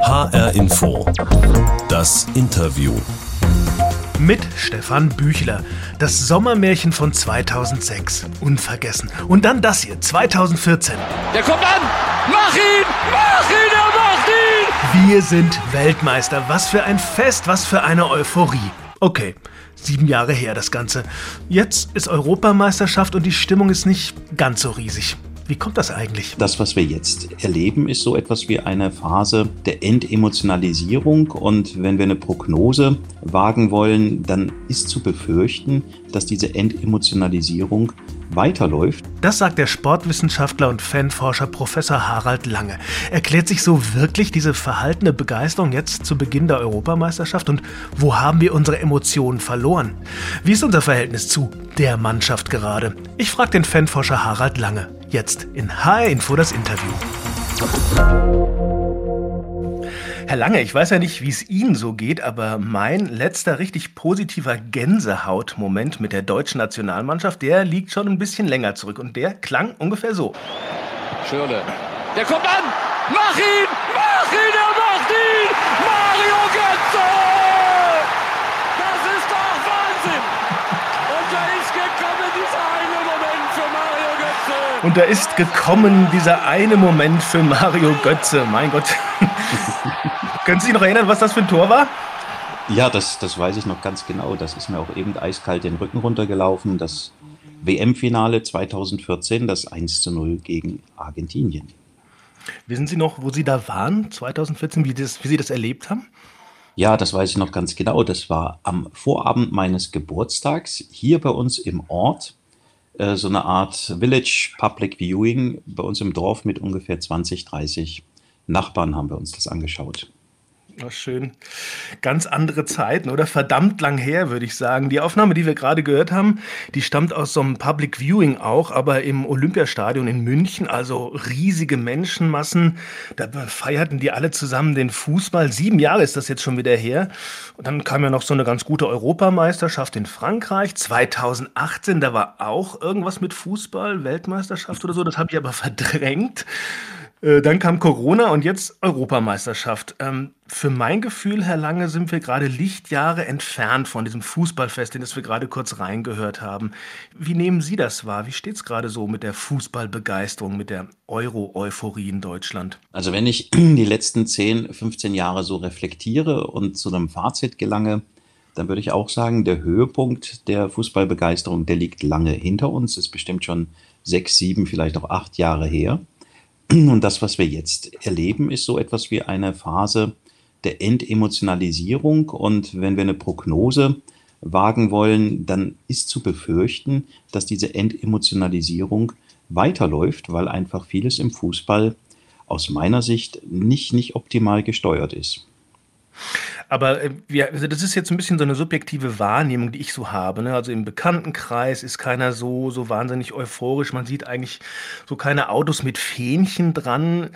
HR Info. Das Interview. Mit Stefan Büchler. Das Sommermärchen von 2006. Unvergessen. Und dann das hier, 2014. Der kommt an! Mach ihn! Mach ihn! Er macht ihn! Wir sind Weltmeister. Was für ein Fest, was für eine Euphorie. Okay, sieben Jahre her das Ganze. Jetzt ist Europameisterschaft und die Stimmung ist nicht ganz so riesig. Wie kommt das eigentlich? Das, was wir jetzt erleben, ist so etwas wie eine Phase der Entemotionalisierung. Und wenn wir eine Prognose wagen wollen, dann ist zu befürchten, dass diese Entemotionalisierung weiterläuft. Das sagt der Sportwissenschaftler und Fanforscher Professor Harald Lange. Erklärt sich so wirklich diese verhaltene Begeisterung jetzt zu Beginn der Europameisterschaft? Und wo haben wir unsere Emotionen verloren? Wie ist unser Verhältnis zu der Mannschaft gerade? Ich frage den Fanforscher Harald Lange. Jetzt in HR Info das Interview. Herr Lange, ich weiß ja nicht, wie es Ihnen so geht, aber mein letzter richtig positiver Gänsehautmoment mit der deutschen Nationalmannschaft, der liegt schon ein bisschen länger zurück und der klang ungefähr so. Schirle. Der kommt an! Mach ihn! Mach ihn! Er macht ihn! Mario Götze! Das ist doch Wahnsinn! Und da ist gekommen dieser eine Moment für Mario Götze. Und da ist gekommen dieser eine Moment für Mario Götze. Mein Gott. Können Sie sich noch erinnern, was das für ein Tor war? Ja, das, das weiß ich noch ganz genau. Das ist mir auch eben eiskalt den Rücken runtergelaufen. Das WM-Finale 2014, das 1 zu 0 gegen Argentinien. Wissen Sie noch, wo Sie da waren 2014, wie, das, wie Sie das erlebt haben? Ja, das weiß ich noch ganz genau. Das war am Vorabend meines Geburtstags hier bei uns im Ort. Äh, so eine Art Village Public Viewing bei uns im Dorf mit ungefähr 20, 30 Nachbarn haben wir uns das angeschaut. Ach, schön. Ganz andere Zeiten oder verdammt lang her, würde ich sagen. Die Aufnahme, die wir gerade gehört haben, die stammt aus so einem Public Viewing auch, aber im Olympiastadion in München, also riesige Menschenmassen. Da feierten die alle zusammen den Fußball. Sieben Jahre ist das jetzt schon wieder her. Und dann kam ja noch so eine ganz gute Europameisterschaft in Frankreich. 2018, da war auch irgendwas mit Fußball, Weltmeisterschaft oder so. Das habe ich aber verdrängt. Äh, dann kam Corona und jetzt Europameisterschaft. Ähm, für mein Gefühl, Herr Lange, sind wir gerade Lichtjahre entfernt von diesem Fußballfest, in das wir gerade kurz reingehört haben. Wie nehmen Sie das wahr? Wie steht es gerade so mit der Fußballbegeisterung, mit der Euro-Euphorie in Deutschland? Also wenn ich die letzten 10, 15 Jahre so reflektiere und zu einem Fazit gelange, dann würde ich auch sagen, der Höhepunkt der Fußballbegeisterung, der liegt lange hinter uns, ist bestimmt schon sechs, sieben, vielleicht auch acht Jahre her. Und das, was wir jetzt erleben, ist so etwas wie eine Phase der Entemotionalisierung. Und wenn wir eine Prognose wagen wollen, dann ist zu befürchten, dass diese Entemotionalisierung weiterläuft, weil einfach vieles im Fußball aus meiner Sicht nicht, nicht optimal gesteuert ist. Aber äh, ja, also das ist jetzt ein bisschen so eine subjektive Wahrnehmung, die ich so habe. Ne? Also im Bekanntenkreis ist keiner so, so wahnsinnig euphorisch. Man sieht eigentlich so keine Autos mit Fähnchen dran.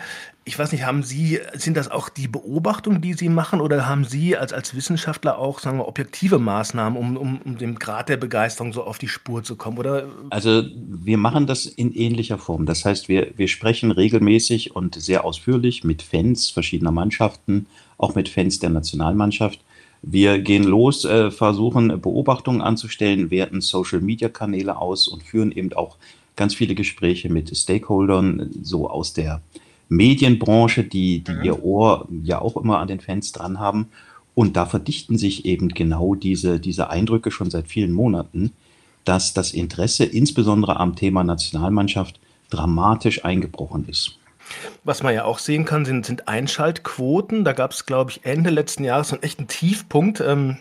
Ich weiß nicht, haben Sie, sind das auch die Beobachtungen, die Sie machen, oder haben Sie als, als Wissenschaftler auch, sagen wir, objektive Maßnahmen, um, um, um dem Grad der Begeisterung so auf die Spur zu kommen? Oder? Also wir machen das in ähnlicher Form. Das heißt, wir, wir sprechen regelmäßig und sehr ausführlich mit Fans verschiedener Mannschaften, auch mit Fans der Nationalmannschaft. Wir gehen los, äh, versuchen Beobachtungen anzustellen, werten Social-Media-Kanäle aus und führen eben auch ganz viele Gespräche mit Stakeholdern, so aus der Medienbranche, die, die mhm. ihr Ohr ja auch immer an den Fans dran haben. Und da verdichten sich eben genau diese, diese Eindrücke schon seit vielen Monaten, dass das Interesse insbesondere am Thema Nationalmannschaft dramatisch eingebrochen ist. Was man ja auch sehen kann, sind, sind Einschaltquoten. Da gab es, glaube ich, Ende letzten Jahres so einen echten Tiefpunkt. Ähm,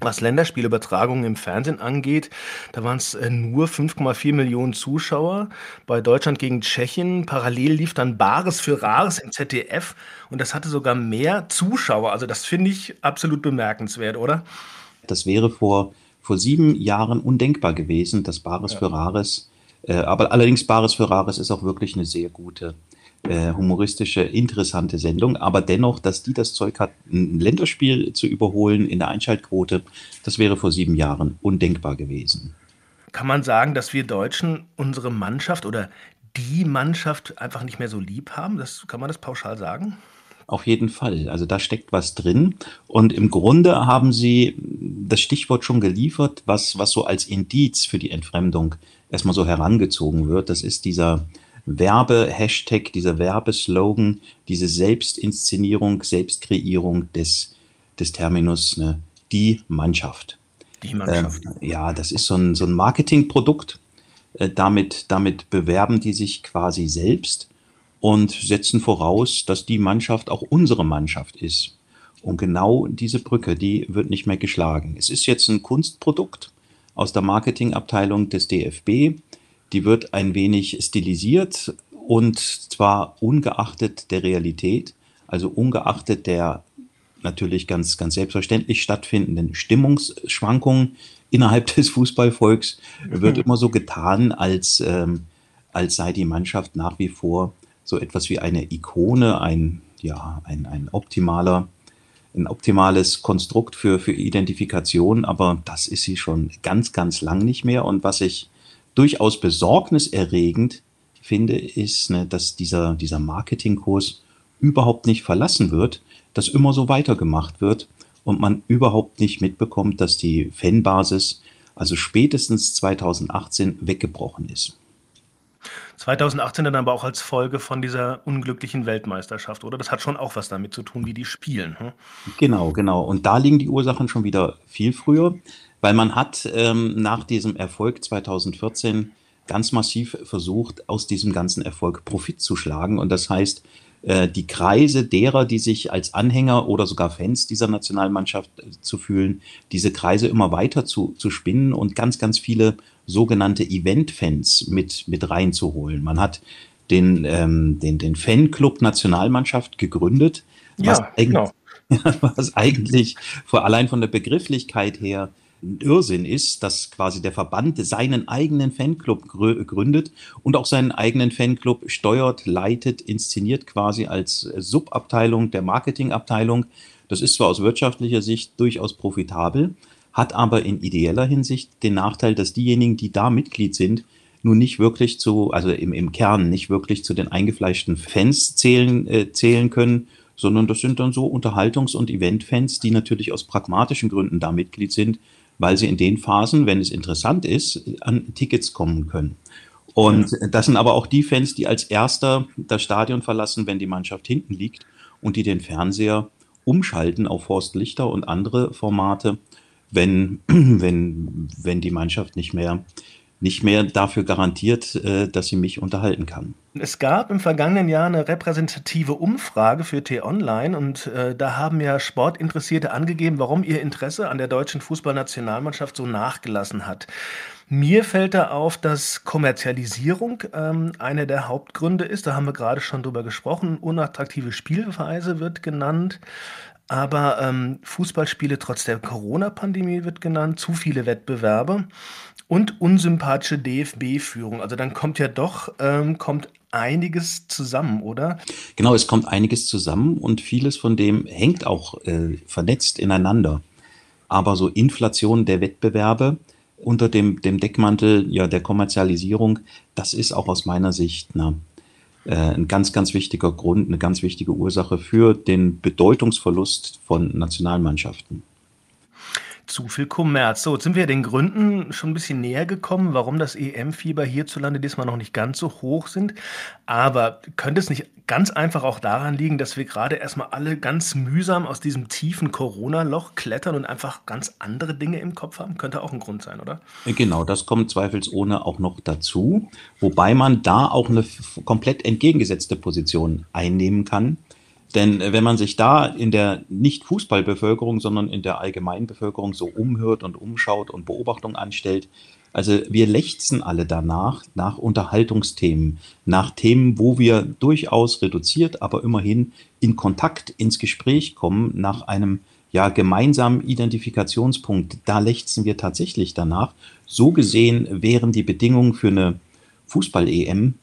was Länderspielübertragungen im Fernsehen angeht, da waren es äh, nur 5,4 Millionen Zuschauer. Bei Deutschland gegen Tschechien parallel lief dann Bares für Rares im ZDF und das hatte sogar mehr Zuschauer. Also das finde ich absolut bemerkenswert, oder? Das wäre vor, vor sieben Jahren undenkbar gewesen, dass Bares ja. für Rares, äh, aber allerdings Bares für Rares ist auch wirklich eine sehr gute äh, humoristische, interessante Sendung. Aber dennoch, dass die das Zeug hat, ein Länderspiel zu überholen in der Einschaltquote, das wäre vor sieben Jahren undenkbar gewesen. Kann man sagen, dass wir Deutschen unsere Mannschaft oder die Mannschaft einfach nicht mehr so lieb haben? Das, kann man das pauschal sagen? Auf jeden Fall. Also da steckt was drin. Und im Grunde haben Sie das Stichwort schon geliefert, was, was so als Indiz für die Entfremdung erstmal so herangezogen wird. Das ist dieser Werbe-Hashtag, dieser Werbeslogan, diese Selbstinszenierung, Selbstkreierung des, des Terminus, ne, die Mannschaft. Die Mannschaft. Ähm, ja, das ist so ein, so ein Marketingprodukt. Äh, damit, damit bewerben die sich quasi selbst und setzen voraus, dass die Mannschaft auch unsere Mannschaft ist. Und genau diese Brücke, die wird nicht mehr geschlagen. Es ist jetzt ein Kunstprodukt aus der Marketingabteilung des DFB. Die wird ein wenig stilisiert und zwar ungeachtet der Realität, also ungeachtet der natürlich ganz, ganz selbstverständlich stattfindenden Stimmungsschwankungen innerhalb des Fußballvolks, wird immer so getan, als, ähm, als sei die Mannschaft nach wie vor so etwas wie eine Ikone, ein, ja, ein, ein optimaler, ein optimales Konstrukt für, für Identifikation, aber das ist sie schon ganz, ganz lang nicht mehr. Und was ich durchaus besorgniserregend finde, ist, ne, dass dieser, dieser Marketingkurs überhaupt nicht verlassen wird, dass immer so weitergemacht wird und man überhaupt nicht mitbekommt, dass die Fanbasis also spätestens 2018 weggebrochen ist. 2018 dann aber auch als Folge von dieser unglücklichen Weltmeisterschaft, oder? Das hat schon auch was damit zu tun, wie die spielen. Hm? Genau, genau. Und da liegen die Ursachen schon wieder viel früher, weil man hat ähm, nach diesem Erfolg 2014 ganz massiv versucht, aus diesem ganzen Erfolg Profit zu schlagen. Und das heißt, äh, die Kreise derer, die sich als Anhänger oder sogar Fans dieser Nationalmannschaft äh, zu fühlen, diese Kreise immer weiter zu, zu spinnen und ganz, ganz viele sogenannte Event-Fans mit, mit reinzuholen. Man hat den, ähm, den, den Fanclub Nationalmannschaft gegründet, was, ja, eigentlich, genau. was eigentlich vor allein von der Begrifflichkeit her ein Irrsinn ist, dass quasi der Verband seinen eigenen Fanclub gründet und auch seinen eigenen Fanclub steuert, leitet, inszeniert quasi als Subabteilung der Marketingabteilung. Das ist zwar aus wirtschaftlicher Sicht durchaus profitabel, hat aber in ideeller Hinsicht den Nachteil, dass diejenigen, die da Mitglied sind, nun nicht wirklich zu, also im, im Kern nicht wirklich zu den eingefleischten Fans zählen, äh, zählen können, sondern das sind dann so Unterhaltungs- und Event-Fans, die natürlich aus pragmatischen Gründen da Mitglied sind, weil sie in den Phasen, wenn es interessant ist, an Tickets kommen können. Und das sind aber auch die Fans, die als erster das Stadion verlassen, wenn die Mannschaft hinten liegt und die den Fernseher umschalten auf Forst Lichter und andere Formate, wenn, wenn, wenn die Mannschaft nicht mehr nicht mehr dafür garantiert, äh, dass sie mich unterhalten kann. Es gab im vergangenen Jahr eine repräsentative Umfrage für T-Online und äh, da haben ja Sportinteressierte angegeben, warum ihr Interesse an der deutschen Fußballnationalmannschaft so nachgelassen hat. Mir fällt da auf, dass Kommerzialisierung ähm, einer der Hauptgründe ist. Da haben wir gerade schon drüber gesprochen. Unattraktive Spielweise wird genannt. Aber ähm, Fußballspiele trotz der Corona-Pandemie wird genannt, zu viele Wettbewerbe und unsympathische DFB-Führung. Also dann kommt ja doch ähm, kommt einiges zusammen, oder? Genau, es kommt einiges zusammen und vieles von dem hängt auch äh, vernetzt ineinander. Aber so Inflation der Wettbewerbe unter dem, dem Deckmantel ja, der Kommerzialisierung, das ist auch aus meiner Sicht äh, ein ganz, ganz wichtiger Grund, eine ganz wichtige Ursache für den Bedeutungsverlust von Nationalmannschaften zu viel Kommerz. So, jetzt sind wir den Gründen schon ein bisschen näher gekommen, warum das EM-Fieber hierzulande diesmal noch nicht ganz so hoch sind. Aber könnte es nicht ganz einfach auch daran liegen, dass wir gerade erstmal alle ganz mühsam aus diesem tiefen Corona-Loch klettern und einfach ganz andere Dinge im Kopf haben? Könnte auch ein Grund sein, oder? Genau, das kommt zweifelsohne auch noch dazu. Wobei man da auch eine komplett entgegengesetzte Position einnehmen kann. Denn äh, wenn man sich da in der nicht Fußballbevölkerung, sondern in der allgemeinen Bevölkerung so umhört und umschaut und Beobachtungen anstellt, also wir lechzen alle danach, nach Unterhaltungsthemen, nach Themen, wo wir durchaus reduziert, aber immerhin in Kontakt, ins Gespräch kommen, nach einem ja gemeinsamen Identifikationspunkt. Da lechzen wir tatsächlich danach. So gesehen wären die Bedingungen für eine Fußball-EM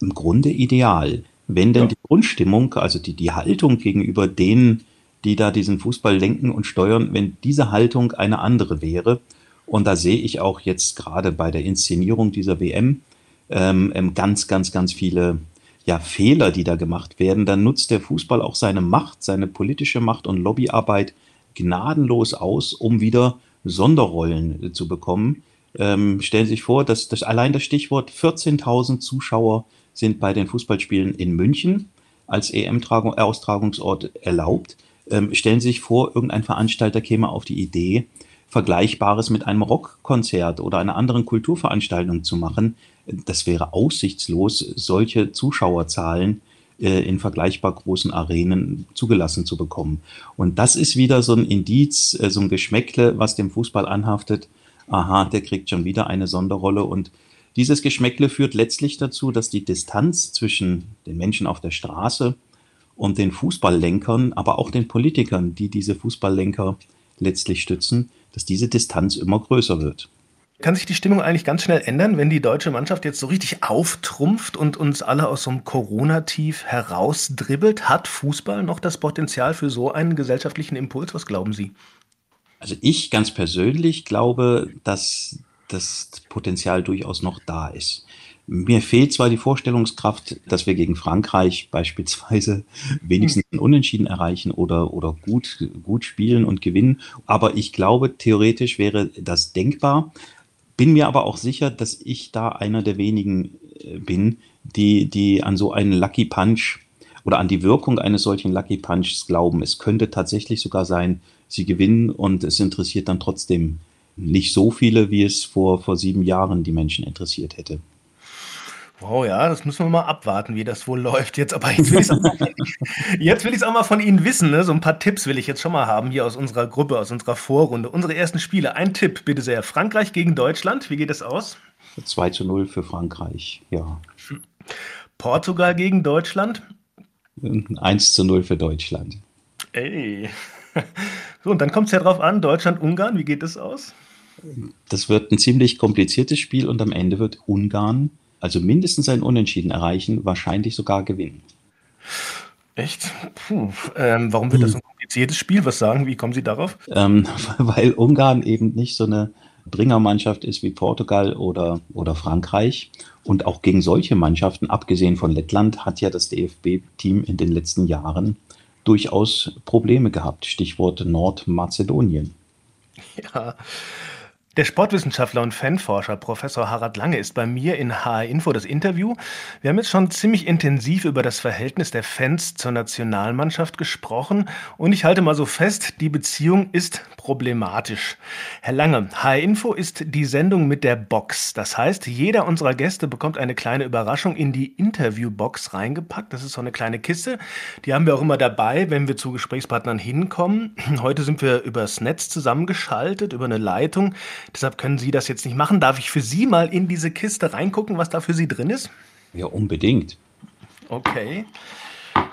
im Grunde ideal. Wenn denn ja. die Grundstimmung, also die, die Haltung gegenüber denen, die da diesen Fußball lenken und steuern, wenn diese Haltung eine andere wäre, und da sehe ich auch jetzt gerade bei der Inszenierung dieser WM ähm, ähm, ganz, ganz, ganz viele ja, Fehler, die da gemacht werden, dann nutzt der Fußball auch seine Macht, seine politische Macht und Lobbyarbeit gnadenlos aus, um wieder Sonderrollen äh, zu bekommen. Ähm, stellen Sie sich vor, dass das allein das Stichwort 14.000 Zuschauer sind bei den Fußballspielen in München als EM-Austragungsort erlaubt. Ähm, stellen Sie sich vor, irgendein Veranstalter käme auf die Idee, Vergleichbares mit einem Rockkonzert oder einer anderen Kulturveranstaltung zu machen. Das wäre aussichtslos, solche Zuschauerzahlen äh, in vergleichbar großen Arenen zugelassen zu bekommen. Und das ist wieder so ein Indiz, äh, so ein Geschmäckle, was dem Fußball anhaftet. Aha, der kriegt schon wieder eine Sonderrolle und dieses Geschmäckle führt letztlich dazu, dass die Distanz zwischen den Menschen auf der Straße und den Fußballlenkern, aber auch den Politikern, die diese Fußballlenker letztlich stützen, dass diese Distanz immer größer wird. Kann sich die Stimmung eigentlich ganz schnell ändern, wenn die deutsche Mannschaft jetzt so richtig auftrumpft und uns alle aus so einem Corona-Tief herausdribbelt? Hat Fußball noch das Potenzial für so einen gesellschaftlichen Impuls? Was glauben Sie? Also ich ganz persönlich glaube, dass das Potenzial durchaus noch da ist. Mir fehlt zwar die Vorstellungskraft, dass wir gegen Frankreich beispielsweise wenigstens ein Unentschieden erreichen oder, oder gut, gut spielen und gewinnen, aber ich glaube, theoretisch wäre das denkbar. Bin mir aber auch sicher, dass ich da einer der wenigen äh, bin, die, die an so einen Lucky Punch oder an die Wirkung eines solchen Lucky Punches glauben. Es könnte tatsächlich sogar sein, sie gewinnen und es interessiert dann trotzdem nicht so viele, wie es vor, vor sieben Jahren die Menschen interessiert hätte. Wow, ja, das müssen wir mal abwarten, wie das wohl läuft jetzt. Aber jetzt will ich es auch, auch, mal von Ihnen wissen. Ne? So ein paar Tipps will ich jetzt schon mal haben hier aus unserer Gruppe, aus unserer Vorrunde. Unsere ersten Spiele. Ein Tipp, bitte sehr. Frankreich gegen Deutschland. Wie geht es aus? 2 zu 0 für Frankreich, ja. Portugal gegen Deutschland? 1 zu 0 für Deutschland. Ey. So, und dann kommt es ja drauf an, Deutschland-Ungarn, wie geht es aus? Das wird ein ziemlich kompliziertes Spiel und am Ende wird Ungarn also mindestens ein Unentschieden erreichen, wahrscheinlich sogar gewinnen. Echt? Puh. Ähm, warum wird das ein kompliziertes Spiel? Was sagen? Wie kommen Sie darauf? Ähm, weil Ungarn eben nicht so eine Bringermannschaft ist wie Portugal oder, oder Frankreich. Und auch gegen solche Mannschaften, abgesehen von Lettland, hat ja das DFB-Team in den letzten Jahren durchaus Probleme gehabt. Stichwort Nordmazedonien. Ja, der Sportwissenschaftler und Fanforscher Professor Harald Lange ist bei mir in HR Info das Interview. Wir haben jetzt schon ziemlich intensiv über das Verhältnis der Fans zur Nationalmannschaft gesprochen und ich halte mal so fest, die Beziehung ist problematisch. Herr Lange, HR Info ist die Sendung mit der Box. Das heißt, jeder unserer Gäste bekommt eine kleine Überraschung in die Interviewbox reingepackt. Das ist so eine kleine Kiste. Die haben wir auch immer dabei, wenn wir zu Gesprächspartnern hinkommen. Heute sind wir übers Netz zusammengeschaltet, über eine Leitung. Deshalb können Sie das jetzt nicht machen. Darf ich für Sie mal in diese Kiste reingucken, was da für Sie drin ist? Ja, unbedingt. Okay.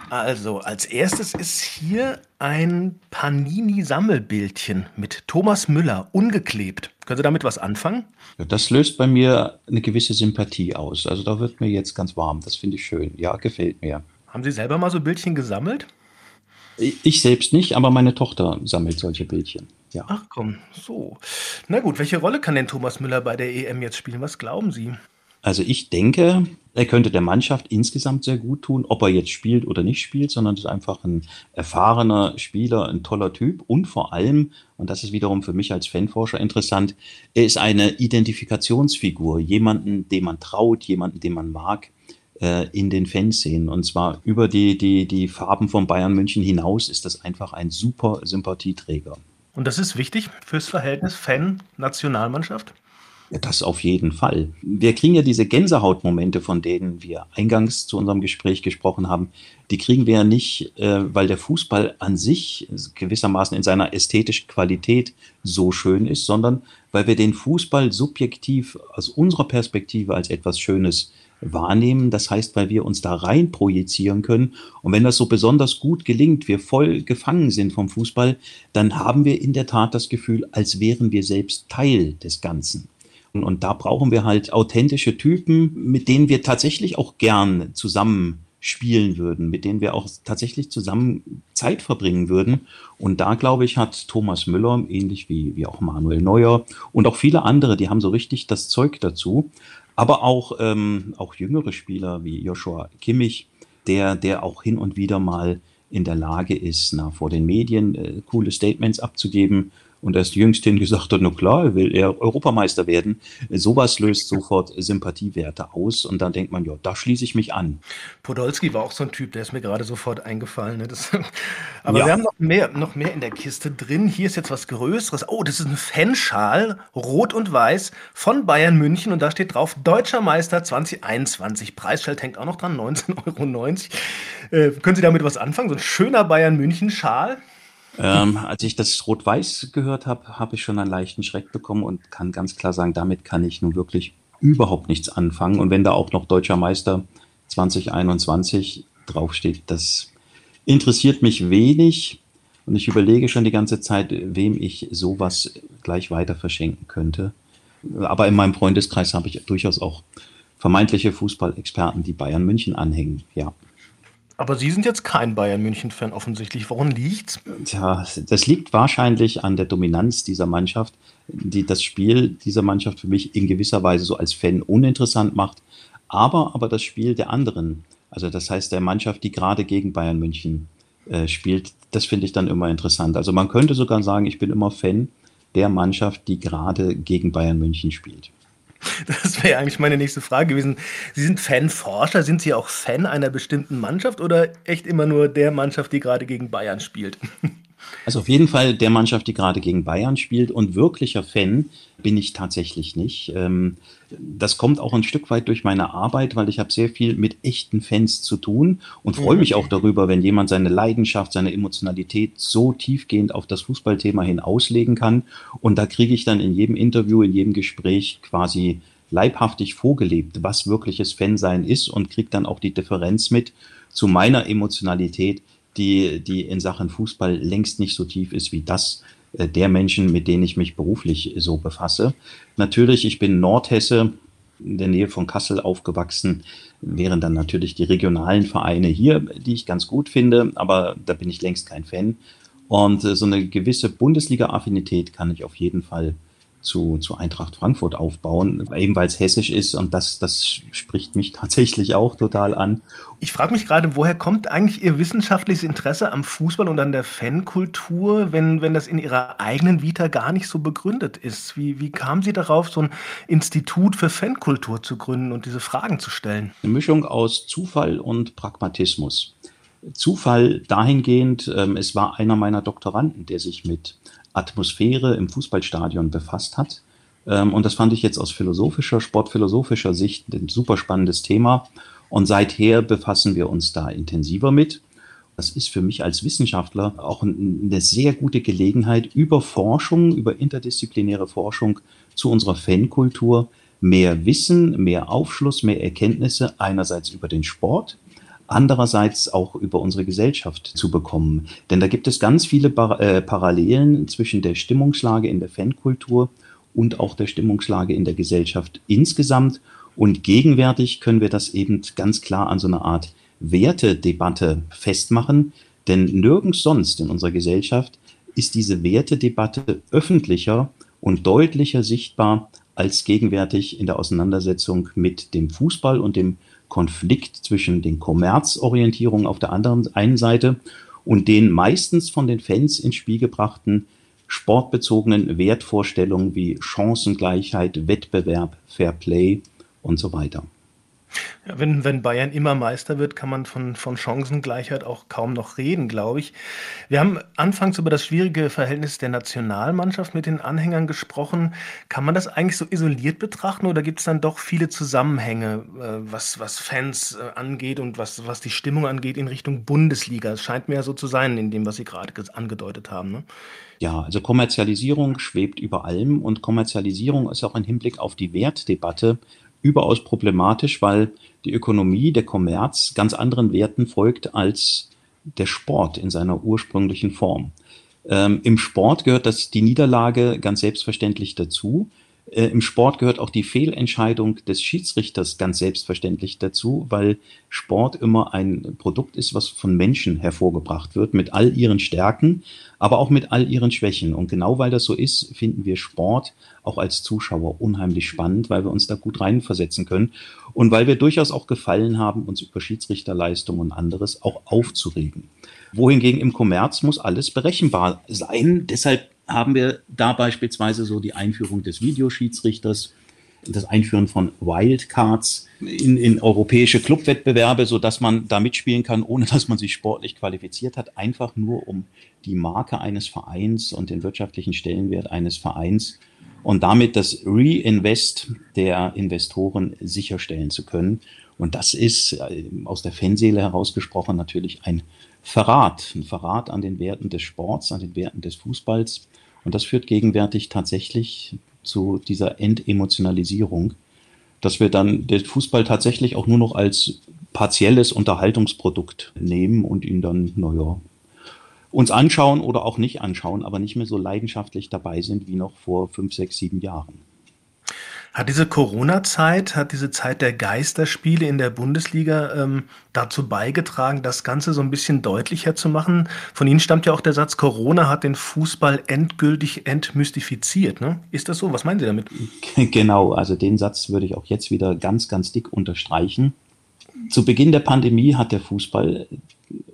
Also, als erstes ist hier ein Panini-Sammelbildchen mit Thomas Müller, ungeklebt. Können Sie damit was anfangen? Ja, das löst bei mir eine gewisse Sympathie aus. Also, da wird mir jetzt ganz warm. Das finde ich schön. Ja, gefällt mir. Haben Sie selber mal so Bildchen gesammelt? Ich selbst nicht, aber meine Tochter sammelt solche Bildchen. Ja. Ach komm, so. Na gut, welche Rolle kann denn Thomas Müller bei der EM jetzt spielen? Was glauben Sie? Also ich denke, er könnte der Mannschaft insgesamt sehr gut tun, ob er jetzt spielt oder nicht spielt, sondern ist einfach ein erfahrener Spieler, ein toller Typ und vor allem, und das ist wiederum für mich als Fanforscher interessant, er ist eine Identifikationsfigur, jemanden, dem man traut, jemanden, den man mag äh, in den Fanszenen. Und zwar über die, die, die Farben von Bayern München hinaus ist das einfach ein super Sympathieträger. Und das ist wichtig fürs Verhältnis Fan-Nationalmannschaft? Ja, das auf jeden Fall. Wir kriegen ja diese Gänsehautmomente, von denen wir eingangs zu unserem Gespräch gesprochen haben, die kriegen wir ja nicht, äh, weil der Fußball an sich gewissermaßen in seiner ästhetischen Qualität so schön ist, sondern weil wir den Fußball subjektiv aus unserer Perspektive als etwas Schönes wahrnehmen. Das heißt, weil wir uns da rein projizieren können. Und wenn das so besonders gut gelingt, wir voll gefangen sind vom Fußball, dann haben wir in der Tat das Gefühl, als wären wir selbst Teil des Ganzen. Und da brauchen wir halt authentische Typen, mit denen wir tatsächlich auch gern zusammen spielen würden, mit denen wir auch tatsächlich zusammen Zeit verbringen würden. Und da, glaube ich, hat Thomas Müller, ähnlich wie, wie auch Manuel Neuer und auch viele andere, die haben so richtig das Zeug dazu. Aber auch, ähm, auch jüngere Spieler wie Joshua Kimmich, der, der auch hin und wieder mal in der Lage ist, na, vor den Medien äh, coole Statements abzugeben und erst jüngsthin gesagt hat, na klar, will er Europameister werden. Sowas löst sofort Sympathiewerte aus und dann denkt man, ja, da schließe ich mich an. Podolski war auch so ein Typ, der ist mir gerade sofort eingefallen. Ne? Das, aber ja. wir haben noch mehr, noch mehr in der Kiste drin. Hier ist jetzt was Größeres. Oh, das ist ein Fanschal, rot und weiß, von Bayern München und da steht drauf, Deutscher Meister 2021. Preisschild hängt auch noch dran, 19,90 Euro. Äh, können Sie damit was anfangen? So ein schöner Bayern München-Schal? Ähm, als ich das Rot-Weiß gehört habe, habe ich schon einen leichten Schreck bekommen und kann ganz klar sagen, damit kann ich nun wirklich überhaupt nichts anfangen. Und wenn da auch noch Deutscher Meister 2021 draufsteht, das interessiert mich wenig. Und ich überlege schon die ganze Zeit, wem ich sowas gleich weiter verschenken könnte. Aber in meinem Freundeskreis habe ich durchaus auch vermeintliche Fußballexperten, die Bayern München anhängen. Ja. Aber Sie sind jetzt kein Bayern München-Fan offensichtlich. Woran liegt's? Tja, das liegt wahrscheinlich an der Dominanz dieser Mannschaft, die das Spiel dieser Mannschaft für mich in gewisser Weise so als Fan uninteressant macht. Aber, aber das Spiel der anderen, also das heißt der Mannschaft, die gerade gegen Bayern München äh, spielt, das finde ich dann immer interessant. Also man könnte sogar sagen, ich bin immer Fan der Mannschaft, die gerade gegen Bayern München spielt. Das wäre eigentlich meine nächste Frage gewesen. Sie sind Fanforscher, sind Sie auch Fan einer bestimmten Mannschaft oder echt immer nur der Mannschaft, die gerade gegen Bayern spielt? Also auf jeden Fall der Mannschaft, die gerade gegen Bayern spielt und wirklicher Fan bin ich tatsächlich nicht. Ähm, das kommt auch ein Stück weit durch meine Arbeit, weil ich habe sehr viel mit echten Fans zu tun und freue mich auch darüber, wenn jemand seine Leidenschaft, seine Emotionalität so tiefgehend auf das Fußballthema hin auslegen kann. Und da kriege ich dann in jedem Interview, in jedem Gespräch quasi leibhaftig vorgelebt, was wirkliches Fansein ist und kriege dann auch die Differenz mit zu meiner Emotionalität, die, die in Sachen Fußball längst nicht so tief ist wie das äh, der Menschen, mit denen ich mich beruflich so befasse. Natürlich, ich bin Nordhesse, in der Nähe von Kassel aufgewachsen, wären dann natürlich die regionalen Vereine hier, die ich ganz gut finde, aber da bin ich längst kein Fan. Und äh, so eine gewisse Bundesliga-Affinität kann ich auf jeden Fall zu, zu Eintracht Frankfurt aufbauen, eben weil es hessisch ist und das, das spricht mich tatsächlich auch total an. Ich frage mich gerade, woher kommt eigentlich Ihr wissenschaftliches Interesse am Fußball und an der Fankultur, wenn, wenn das in Ihrer eigenen Vita gar nicht so begründet ist? Wie, wie kamen Sie darauf, so ein Institut für Fankultur zu gründen und diese Fragen zu stellen? Eine Mischung aus Zufall und Pragmatismus. Zufall dahingehend, ähm, es war einer meiner Doktoranden, der sich mit Atmosphäre im Fußballstadion befasst hat. Ähm, und das fand ich jetzt aus philosophischer, sportphilosophischer Sicht ein super spannendes Thema. Und seither befassen wir uns da intensiver mit. Das ist für mich als Wissenschaftler auch eine sehr gute Gelegenheit, über Forschung, über interdisziplinäre Forschung zu unserer Fankultur mehr Wissen, mehr Aufschluss, mehr Erkenntnisse einerseits über den Sport, andererseits auch über unsere Gesellschaft zu bekommen. Denn da gibt es ganz viele äh, Parallelen zwischen der Stimmungslage in der Fankultur und auch der Stimmungslage in der Gesellschaft insgesamt. Und gegenwärtig können wir das eben ganz klar an so einer Art Wertedebatte festmachen. Denn nirgends sonst in unserer Gesellschaft ist diese Wertedebatte öffentlicher und deutlicher sichtbar als gegenwärtig in der Auseinandersetzung mit dem Fußball und dem Konflikt zwischen den Kommerzorientierungen auf der anderen einen Seite und den meistens von den Fans ins Spiel gebrachten sportbezogenen Wertvorstellungen wie Chancengleichheit, Wettbewerb, Fair Play und so weiter. Ja, wenn, wenn Bayern immer Meister wird, kann man von, von Chancengleichheit auch kaum noch reden, glaube ich. Wir haben anfangs über das schwierige Verhältnis der Nationalmannschaft mit den Anhängern gesprochen. Kann man das eigentlich so isoliert betrachten oder gibt es dann doch viele Zusammenhänge, äh, was, was Fans äh, angeht und was, was die Stimmung angeht in Richtung Bundesliga? Es scheint mir ja so zu sein, in dem, was Sie gerade angedeutet haben. Ne? Ja, also Kommerzialisierung schwebt über allem und Kommerzialisierung ist auch im Hinblick auf die Wertdebatte überaus problematisch, weil die Ökonomie, der Kommerz ganz anderen Werten folgt als der Sport in seiner ursprünglichen Form. Ähm, Im Sport gehört das die Niederlage ganz selbstverständlich dazu. Äh, Im Sport gehört auch die Fehlentscheidung des Schiedsrichters ganz selbstverständlich dazu, weil Sport immer ein Produkt ist, was von Menschen hervorgebracht wird, mit all ihren Stärken, aber auch mit all ihren Schwächen. Und genau weil das so ist, finden wir Sport auch als Zuschauer unheimlich spannend, weil wir uns da gut reinversetzen können und weil wir durchaus auch gefallen haben, uns über Schiedsrichterleistung und anderes auch aufzuregen. Wohingegen im Kommerz muss alles berechenbar sein. Deshalb haben wir da beispielsweise so die Einführung des Videoschiedsrichters, das Einführen von Wildcards in, in europäische Clubwettbewerbe, so dass man da mitspielen kann, ohne dass man sich sportlich qualifiziert hat, einfach nur um die Marke eines Vereins und den wirtschaftlichen Stellenwert eines Vereins und damit das Reinvest der Investoren sicherstellen zu können. Und das ist äh, aus der Fanseele herausgesprochen natürlich ein Verrat, ein Verrat an den Werten des Sports, an den Werten des Fußballs. Und das führt gegenwärtig tatsächlich zu dieser Entemotionalisierung, dass wir dann den Fußball tatsächlich auch nur noch als partielles Unterhaltungsprodukt nehmen und ihn dann, naja, uns anschauen oder auch nicht anschauen, aber nicht mehr so leidenschaftlich dabei sind wie noch vor fünf, sechs, sieben Jahren. Hat diese Corona-Zeit, hat diese Zeit der Geisterspiele in der Bundesliga ähm, dazu beigetragen, das Ganze so ein bisschen deutlicher zu machen? Von Ihnen stammt ja auch der Satz, Corona hat den Fußball endgültig entmystifiziert. Ne? Ist das so? Was meinen Sie damit? Genau, also den Satz würde ich auch jetzt wieder ganz, ganz dick unterstreichen. Zu Beginn der Pandemie hat der Fußball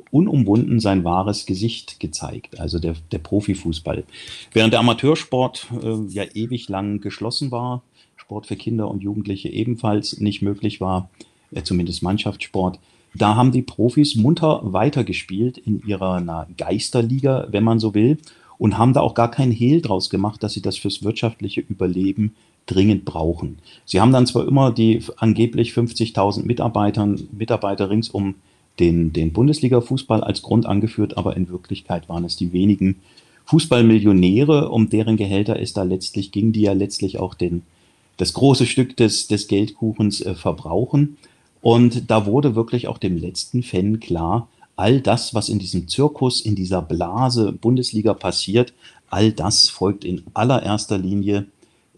unumwunden sein wahres Gesicht gezeigt, also der, der Profifußball. Während der Amateursport äh, ja ewig lang geschlossen war, Sport für Kinder und Jugendliche ebenfalls nicht möglich war, äh, zumindest Mannschaftssport. Da haben die Profis munter weitergespielt in ihrer Geisterliga, wenn man so will, und haben da auch gar keinen Hehl draus gemacht, dass sie das fürs wirtschaftliche Überleben dringend brauchen. Sie haben dann zwar immer die angeblich 50.000 Mitarbeitern, Mitarbeiter rings um den, den Bundesliga-Fußball als Grund angeführt, aber in Wirklichkeit waren es die wenigen Fußballmillionäre, um deren Gehälter es da letztlich ging, die ja letztlich auch den das große Stück des, des Geldkuchens äh, verbrauchen. Und da wurde wirklich auch dem letzten Fan klar, all das, was in diesem Zirkus, in dieser Blase Bundesliga passiert, all das folgt in allererster Linie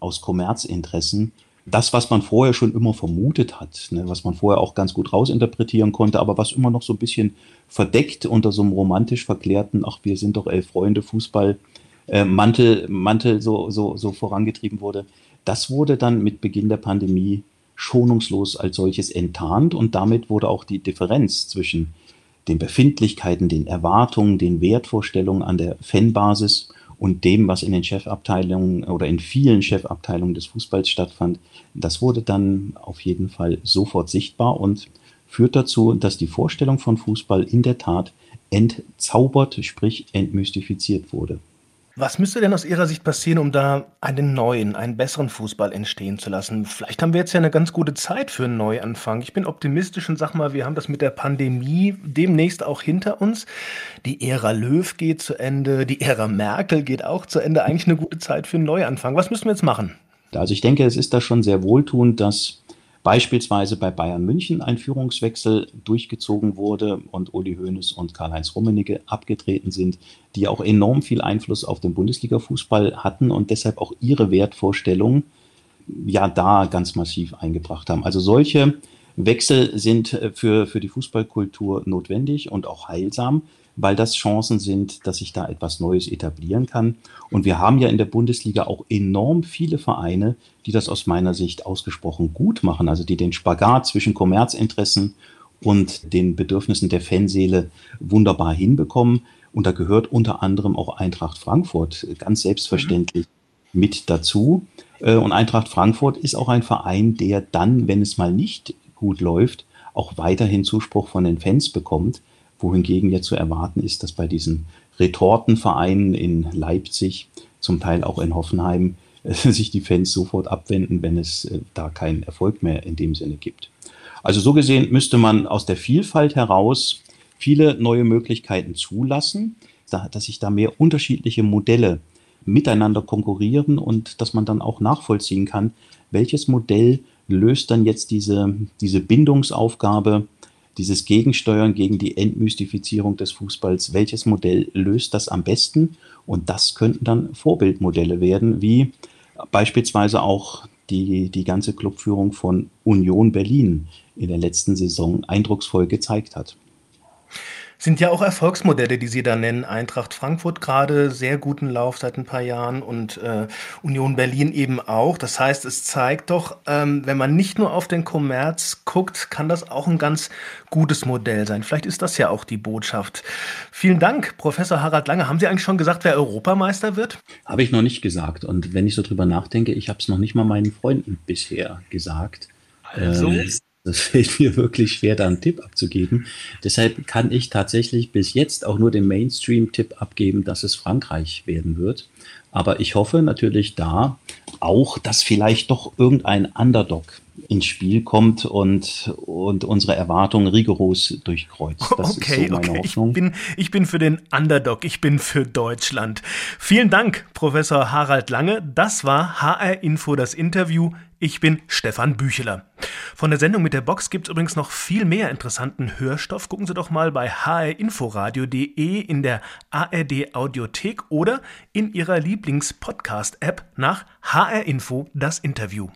aus Kommerzinteressen. Das, was man vorher schon immer vermutet hat, ne, was man vorher auch ganz gut rausinterpretieren konnte, aber was immer noch so ein bisschen verdeckt unter so einem romantisch verklärten, ach, wir sind doch elf Freunde, Fußball, äh, Mantel, Mantel so, so, so vorangetrieben wurde. Das wurde dann mit Beginn der Pandemie schonungslos als solches enttarnt und damit wurde auch die Differenz zwischen den Befindlichkeiten, den Erwartungen, den Wertvorstellungen an der Fanbasis und dem, was in den Chefabteilungen oder in vielen Chefabteilungen des Fußballs stattfand, das wurde dann auf jeden Fall sofort sichtbar und führt dazu, dass die Vorstellung von Fußball in der Tat entzaubert, sprich entmystifiziert wurde. Was müsste denn aus Ihrer Sicht passieren, um da einen neuen, einen besseren Fußball entstehen zu lassen? Vielleicht haben wir jetzt ja eine ganz gute Zeit für einen Neuanfang. Ich bin optimistisch und sag mal, wir haben das mit der Pandemie demnächst auch hinter uns. Die Ära Löw geht zu Ende, die Ära Merkel geht auch zu Ende. Eigentlich eine gute Zeit für einen Neuanfang. Was müssen wir jetzt machen? Also ich denke, es ist da schon sehr wohltuend, dass beispielsweise bei Bayern München ein Führungswechsel durchgezogen wurde und Uli Hoeneß und Karl-Heinz Rummenigge abgetreten sind, die auch enorm viel Einfluss auf den Bundesliga-Fußball hatten und deshalb auch ihre Wertvorstellungen ja da ganz massiv eingebracht haben. Also solche Wechsel sind für, für die Fußballkultur notwendig und auch heilsam weil das Chancen sind, dass sich da etwas Neues etablieren kann. Und wir haben ja in der Bundesliga auch enorm viele Vereine, die das aus meiner Sicht ausgesprochen gut machen, also die den Spagat zwischen Kommerzinteressen und den Bedürfnissen der Fanseele wunderbar hinbekommen. Und da gehört unter anderem auch Eintracht Frankfurt ganz selbstverständlich mit dazu. Äh, und Eintracht Frankfurt ist auch ein Verein, der dann, wenn es mal nicht gut läuft, auch weiterhin Zuspruch von den Fans bekommt wohingegen ja zu erwarten ist, dass bei diesen Retortenvereinen in Leipzig, zum Teil auch in Hoffenheim, sich die Fans sofort abwenden, wenn es äh, da keinen Erfolg mehr in dem Sinne gibt. Also so gesehen müsste man aus der Vielfalt heraus viele neue Möglichkeiten zulassen, dass sich da mehr unterschiedliche Modelle miteinander konkurrieren und dass man dann auch nachvollziehen kann, welches Modell löst dann jetzt diese, diese Bindungsaufgabe dieses Gegensteuern gegen die Entmystifizierung des Fußballs, welches Modell löst das am besten? Und das könnten dann Vorbildmodelle werden, wie beispielsweise auch die, die ganze Clubführung von Union Berlin in der letzten Saison eindrucksvoll gezeigt hat. Sind ja auch Erfolgsmodelle, die Sie da nennen. Eintracht Frankfurt gerade sehr guten Lauf seit ein paar Jahren und äh, Union Berlin eben auch. Das heißt, es zeigt doch, ähm, wenn man nicht nur auf den Kommerz guckt, kann das auch ein ganz gutes Modell sein. Vielleicht ist das ja auch die Botschaft. Vielen Dank, Professor Harald Lange. Haben Sie eigentlich schon gesagt, wer Europameister wird? Habe ich noch nicht gesagt. Und wenn ich so drüber nachdenke, ich habe es noch nicht mal meinen Freunden bisher gesagt. Also? Ähm, das fällt mir wirklich schwer, da einen Tipp abzugeben. Deshalb kann ich tatsächlich bis jetzt auch nur den Mainstream-Tipp abgeben, dass es Frankreich werden wird. Aber ich hoffe natürlich da auch, dass vielleicht doch irgendein Underdog ins Spiel kommt und, und unsere Erwartungen rigoros durchkreuzt. Das okay, ist so meine okay. Hoffnung. Ich bin, ich bin für den Underdog, ich bin für Deutschland. Vielen Dank, Professor Harald Lange. Das war HR Info, das Interview. Ich bin Stefan Bücheler. Von der Sendung mit der Box gibt es übrigens noch viel mehr interessanten Hörstoff. Gucken Sie doch mal bei hrinforadio.de in der ARD Audiothek oder in Ihrer Lieblings-Podcast-App nach HR Info das Interview.